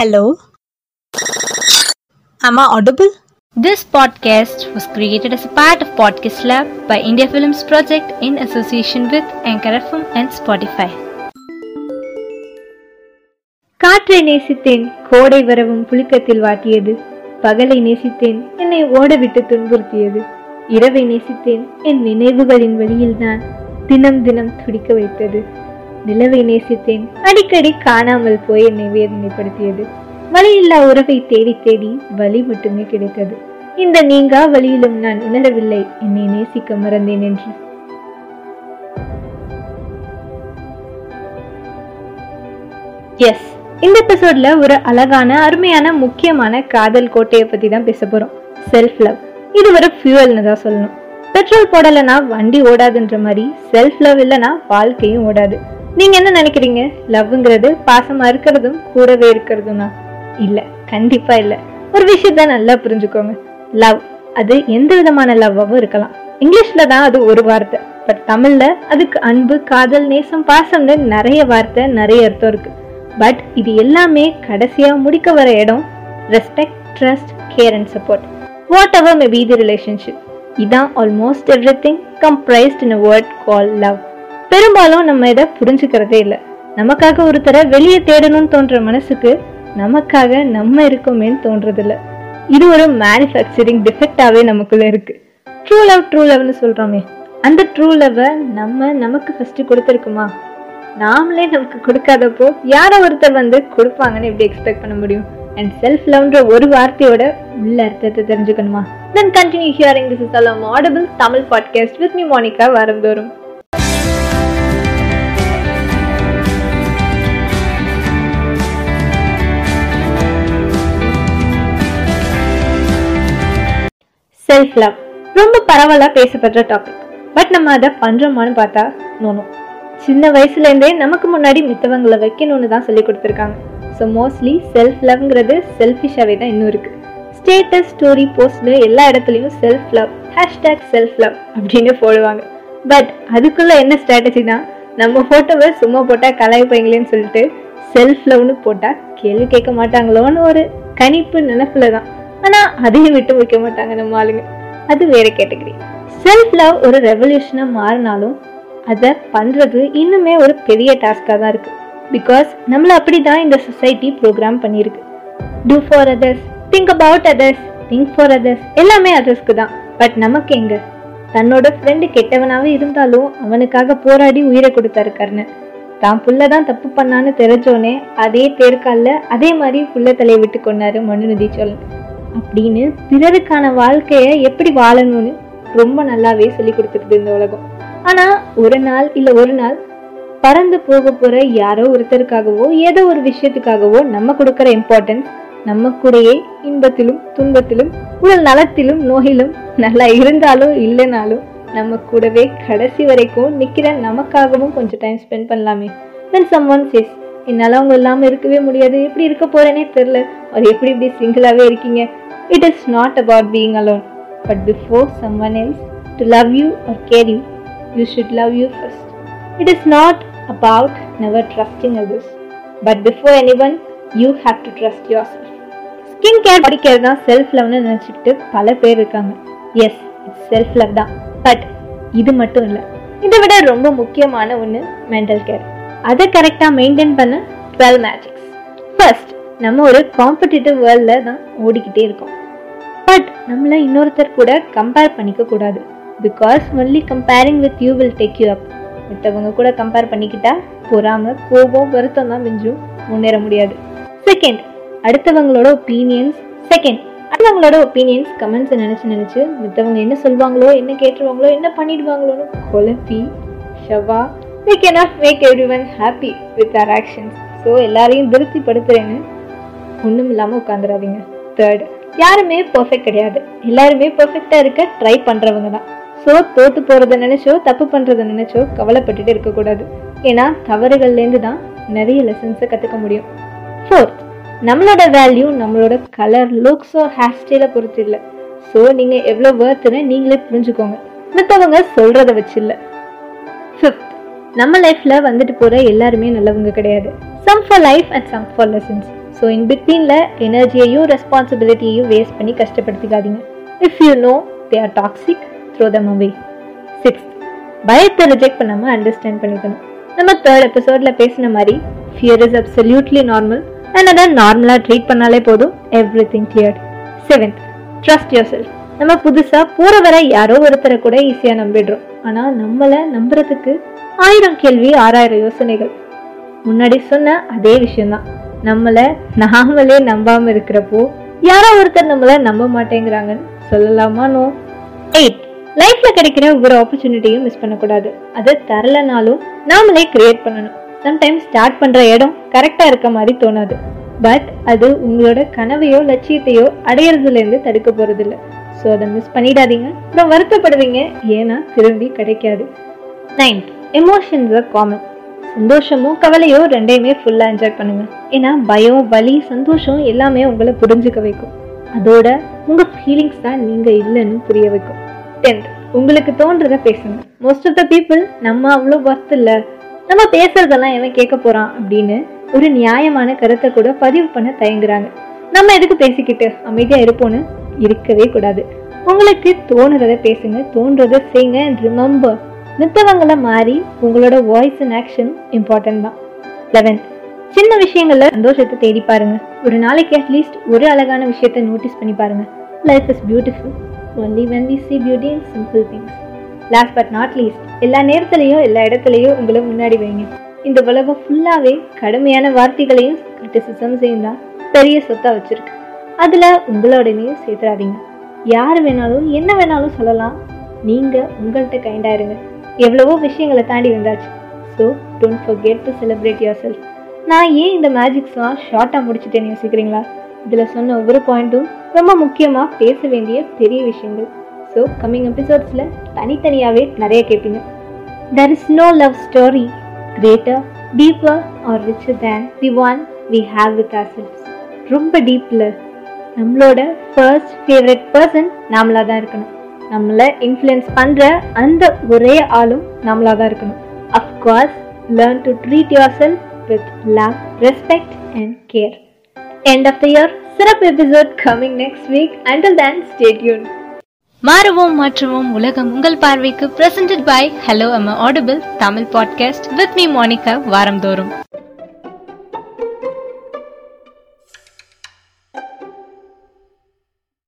Hello. Am I audible? This podcast was created as a part of Podcast Lab by India Films Project in association with Anchor FM and Spotify. காற்றை நேசித்தேன் கோடை வரவும் புழுக்கத்தில் வாட்டியது பகலை நேசித்தேன் என்னை ஓடவிட்டு துன்புறுத்தியது இரவை நேசித்தேன் என் நினைவுகளின் வழியில்தான் தினம் தினம் துடிக்க வைத்தது நிலவை நேசித்தேன். அடிக்கடி காணாமல் போய் என்னை வேதனைப்படுத்தியது. வழியில்லா உறவை தேடி தேடி வழி மட்டுமே கிடைத்தது. இந்த நீங்கா வழியிலும் நான் உணரவில்லை. என்னை நேசிக்க மறந்தேன் என்று. எஸ் இந்த எபிசோட்ல ஒரு அழகான அருமையான முக்கியமான காதல் கோட்டையை பத்தி தான் பேச போறோம். செல்ஃப் லவ் இது ஒரு ஃபியூவல்னு தான் சொல்லணும். பெட்ரோல் போடலைன்னா வண்டி ஓடாதுன்ற மாதிரி செல்ஃப் லவ் இல்லைன்னா வாழ்க்கையும் ஓடாது. நீங்க என்ன நினைக்கிறீங்க? லவ்ங்கிறது பாசமா இருக்கிறதும் கூடவே இருக்கிறதுனா இல்ல கண்டிப்பா இல்ல. ஒரு விஷயத்த நல்லா புரிஞ்சுக்கோங்க. லவ் அது எந்த விதமான லவ்வாகவும் இருக்கலாம். இங்கிலீஷ்ல தான் அது ஒரு வார்த்தை. பட் தமிழ்ல அதுக்கு அன்பு காதல் நேசம் பாசம்னு நிறைய வார்த்தை நிறைய அர்த்தம் இருக்கு. பட் இது எல்லாமே கடைசியா முடிக்க வர இடம் respect trust care and support whatever may be the relationship இதான் almost everything comprised in a word call love பெரும்பாலும் நம்ம இதை புரிஞ்சுக்கிறதே இல்லை. நமக்காக ஒருத்தரை வெளியே தேடணும்னு தோன்ற மனசுக்கு நமக்காக நம்ம இருக்கோமேன்னு தோன்றதில்ல. இது ஒரு மேனுஃபேக்சரிங் டிஃபெக்டாகவே நமக்குள்ளே இருக்கு. ட்ரூ லவ் ட்ரூ லவ்னு சொல்றோமே. அந்த ட்ரூ லவ்வை நம்ம நமக்கு ஃபஸ்ட்டு கொடுத்துருக்குமா? நாமளே நமக்கு கொடுக்காதப்போ யாரோ ஒருத்தர் வந்து கொடுப்பாங்கன்னு எப்படி எக்ஸ்பெக்ட் பண்ண முடியும்? அண்ட் செல்ஃப் லவ்ன்ற ஒரு வார்த்தையோட உள்ள அர்த்தத்தை தெரிஞ்சுக்கணுமா? Then continue hearing this is அலம் Audible Tamil podcast with me Monica வாரந்தோறும் செல்ஃப் லவ் ரொம்ப பரவலா பேசப்படுற டாபிக் பட் நம்ம அதை பண்றோமான்னு பார்த்தா நோனும் சின்ன வயசுல இருந்தே நமக்கு முன்னாடி மித்தவங்களை வைக்கணும்னு தான் சொல்லி கொடுத்துருக்காங்க. ஸோ மோஸ்ட்லி செல்ஃப் லவ்ங்கிறது செல்ஃபிஷாவே தான் இன்னும் இருக்கு. ஸ்டேட்டஸ் ஸ்டோரி போஸ்ட்னு எல்லா இடத்துலையும் self love hashtag self love அப்படின்னு போடுவாங்க. பட் அதுக்குள்ள என்ன ஸ்ட்ராட்டஜினா நம்ம போட்டோவை சும்மா போட்டா கலாய்ப்பீங்களேன்னு சொல்லிட்டு செல்ஃப் லவ்னு போட்டா கேள்வி கேட்க மாட்டாங்களோன்னு ஒரு கணிப்பு நினைப்புல தான். ஆனா அதையும் விட்டு வைக்க மாட்டாங்க நம்ம ஆளுங்க. அது வேற கேட்டகரி. செல்ஃப் லவ் ஒரு ரெவல்யூஷனா மாறினாலும் அதை பண்றது இன்னுமே ஒரு பெரிய டாஸ்காக தான் இருக்கு. பிகாஸ் நம்மள அப்படிதான் இந்த சொசைட்டி ப்ரோக்ராம் பண்ணியிருக்கு. Do for others think about others think for others எல்லாமே அதர்ஸ்க்கு தான். பட் நமக்கு எங்க? தன்னோட ஃப்ரெண்டு கெட்டவனாவே இருந்தாலும் அவனுக்காக போராடி உயிரை கொடுத்தாரு கர்ணன். தான் புள்ள தான் தப்பு பண்ணான்னு தெரிஞ்சோனே அதே தேர்கால்ல அதே மாதிரி புள்ள தலையை விட்டு கொண்டாரு மனுநதி சோழன். அப்படின்னு பிறருக்கான வாழ்க்கையை எப்படி வாழணும்னு ரொம்ப நல்லாவே சொல்லி கொடுத்துருது இந்த உலகம். ஆனா ஒரு நாள் இல்ல ஒரு நாள் பறந்து போக போற யாரோ ஒருத்தருக்காகவோ ஏதோ ஒரு விஷயத்துக்காகவோ நம்ம கொடுக்கிற இம்பார்ட்டன்ஸ் நம்ம கூடயே இன்பத்திலும் துன்பத்திலும் உடல் நலத்திலும் நோயிலும் நல்லா இருந்தாலும் இல்லைனாலும் நம்ம கூடவே கடைசி வரைக்கும் நிக்கிற நமக்காகவும் கொஞ்சம் டைம் ஸ்பெண்ட் பண்ணலாமே. அட் சம் ஒன் சேஸ் என்னால் அவங்க இல்லாமல் இருக்கவே முடியாது. எப்படி இருக்க போறேனே தெரில அவர் எப்படி இப்படி சிங்கிளாகவே இருக்கீங்க? It is not about being alone but before someone else to love you or care you you should love you first it is not about never trusting others but before anyone you have to trust yourself skin care body care தான் self லவ்னு நினச்சிக்கிட்டு பல பேர் இருக்காங்க. Yes it's self love தான். But இது மட்டும் இல்லை. இதை விட ரொம்ப முக்கியமான ஒன்று மென்டல் கேர் அதை கரெக்டாக மெயின்டைன் பண்ண டுவெல் மேஜிக்ஸ் ஃபர்ஸ்ட் நம்ம ஒரு காம்படிட்டிவ் வேர்ல்டில் தான் ஓடிக்கிட்டே இருக்கோம். பட் நம்மள இன்னொருத்தர் கூட கம்பேர் பண்ணிக்க கூடாது. Because only comparing with you will take you up மற்றவங்க கூட கம்பேர் பண்ணிக்கிட்டா பொறாம கோபம் வருத்தம் தான் மிஞ்சும். முன்னேற முடியாது. செகண்ட் அடுத்தவங்களோட ஒப்பீனியன்ஸ் செகண்ட் அடுத்தவங்களோட ஒப்பீனியன்ஸ் கமெண்ட்ஸை நினச்சி நினச்சி மற்றவங்க என்ன சொல்லுவாங்களோ என்ன கேட்டுருவாங்களோ என்ன பண்ணிடுவாங்களோன்னு குழப்பி ஷவா we cannot make everyone happy with our actions so எல்லாரையும் திருப்திப்படுத்துறேன்னு ஒன்றும் இல்லாமல் உட்காந்துடாதீங்க தேர்ட் யாருமே பர்ஃபெக்ட் கிடையாது. எல்லாருமே பர்ஃபெக்டாக இருக்க ட்ரை பண்ணுறவங்க தான். ஸோ தோற்று போகிறத நினச்சோ தப்பு பண்ணுறத நினச்சோ கவலைப்பட்டுட்டு இருக்கக்கூடாது ஏன்னா தவறுகள்லேருந்து தான் நிறைய லெசன்ஸை கற்றுக்க முடியும். ஃபோர்த் நம்மளோட வேல்யூ நம்மளோட கலர் லுக்ஸோ ஹேர் ஸ்டைலை பொறுத்து இல்லை. ஸோ நீங்கள் எவ்வளோ வேர்த்துன்னு நீங்களே புரிஞ்சுக்கோங்க. மற்றவங்க சொல்கிறத வச்சு இல்லை. ஃபிஃப்த் நம்ம லைஃப்பில் வந்துட்டு போகிற எல்லாருமே நல்லவங்க கிடையாது. Some for life and some for lessons so in பிட்வீனில் எனர்ஜியையும் ரெஸ்பான்சிபிலிட்டியையும் வேஸ்ட் பண்ணி கஷ்டப்படுத்திக்காதீங்க. If you know they are toxic throw them away sixth பயத்தை ரிஜெக்ட் பண்ணாமல் அண்டர்ஸ்டாண்ட் பண்ணிக்கணும். நம்ம தேர்ட் எபிசோடில் பேசின மாதிரி fear is absolutely normal and அதை நார்மலாக ட்ரீட் பண்ணாலே போதும். Everything clear seventh trust yourself நம்ம புதுசாக போகிற வர யாரோ ஒருத்தரை கூட ஈஸியாக நம்பிடுறோம். ஆனால் நம்மளை நம்புறதுக்கு ஆயிரம் கேள்வி ஆறாயிரம் யோசனைகள். முன்னாடி சொன்ன அதே விஷயம்தான். நம்மளை நாமளே நம்பாம இருக்கிறப்போ யாரோ ஒருத்தர் நம்மள நம்ப மாட்டேங்கிறாங்கன்னு சொல்லலாமா நோ? எயிட் லைஃப்ல கிடைக்கிற ஒவ்வொரு ஆப்பர்ச்சுனிட்டியும் மிஸ் பண்ணக்கூடாது. அதை தரலனாலும் நாமளே கிரியேட் பண்ணணும். சம்டைம்ஸ் ஸ்டார்ட் பண்ற இடம் கரெக்டா இருக்க மாதிரி தோணாது. பட் அது உங்களோட கனவையோ லட்சியத்தையோ அடையிறதுல இருந்து தடுக்க போறது ஸோ அதை மிஸ் பண்ணிடாதீங்க. அப்புறம் வருத்தப்படுவீங்க. ஏன்னா திரும்பி கிடைக்காது. நைன்த் எமோஷன்ஸ் ஆர் காமன் சந்தோஷமும் கவலையோ ரெண்டையுமே ஃபுல்லாக என்ஜாய் பண்ணுங்க. ஏன்னா பயம் வலி சந்தோஷம் எல்லாமே உங்களை புரிஞ்சுக்க வைக்கும். அதோட உங்க ஃபீலிங்ஸ் தான் நீங்க இல்லைன்னு புரிய வைக்கும். டென்த் உங்களுக்கு தோன்றதை பேசுங்க. மோஸ்ட் ஆஃப் த பீப்புள் நம்ம அவ்வளோ ஒர்த் இல்லை. நம்ம பேசுறதெல்லாம் எவன் கேட்க போறான் அப்படின்னு ஒரு நியாயமான கருத்தை கூட பதிவு பண்ண தயங்குறாங்க. நம்ம எதுக்கு பேசிக்கிட்டு அமைதியா இருப்போம்னு இருக்கவே கூடாது. உங்களுக்கு தோணுறத பேசுங்க தோன்றதை செய்யுங்க அண்ட் மித்தவங்கள மாறி உங்களோட வாய்ஸ் அண்ட் ஆக்ஷன் இம்பார்ட்டன்ட் தான். லெவன்த் சின்ன விஷயங்கள்ல சந்தோஷத்தை தேடி பாருங்க. ஒரு நாளைக்கு அட்லீஸ்ட் ஒரு அழகான விஷயத்த நோட்டீஸ் பண்ணி பாருங்க. Life is beautiful only when we see beauty in simple things last but not least எல்லா நேரத்துலையும் எல்லா இடத்துலையும் உங்களை முன்னாடி வைங்க. இந்த உலகம் ஃபுல்லாவே கடுமையான வார்த்தைகளையும் கிரிட்டிசிசம்ஸையும் தான் பெரிய சொத்தா வச்சிருக்கு. அதுல உங்களோடனையும் சேர்த்துறாதீங்க. யார் வேணாலும் என்ன வேணாலும் சொல்லலாம். நீங்க உங்கள்கிட்ட கைண்டா இருங்க. எவ்வளவோ விஷயங்களை தாண்டி வந்தாச்சு. So don't forget to celebrate yourself நான் ஏன் இந்த மேஜிக்ஸ்லாம் ஷார்ட்டாக முடிச்சுட்டேன்னு யோசிக்கிறீங்களா? இதில் சொன்ன ஒவ்வொரு பாயிண்ட்டும் ரொம்ப முக்கியமாக பேச வேண்டிய பெரிய விஷயங்கள். ஸோ கம்மிங் எபிசோட்ஸில் தனித்தனியாகவே நிறைய கேட்பீங்க. There is no love story greater deeper or richer than the one we have with ourselves ரொம்ப டீப்பில் நம்மளோட ஃபர்ஸ்ட் ஃபேவரட் பர்சன் நாமளாக தான் இருக்கணும். நம்மளை இன்ஃப்ளூயன்ஸ் பண்ணுற அந்த ஒரே ஆளும் நம்மளாக தான் இருக்கணும். Of course learn to treat yourself with love respect and care end of the year சிறப்பு episode coming next week until then stay tune மாறுவோம் மாற்றுவோம் உலகம் உங்கள் பார்வைக்கு presented by hello am Audible Tamil podcast with me Monica வாரந்தோறும்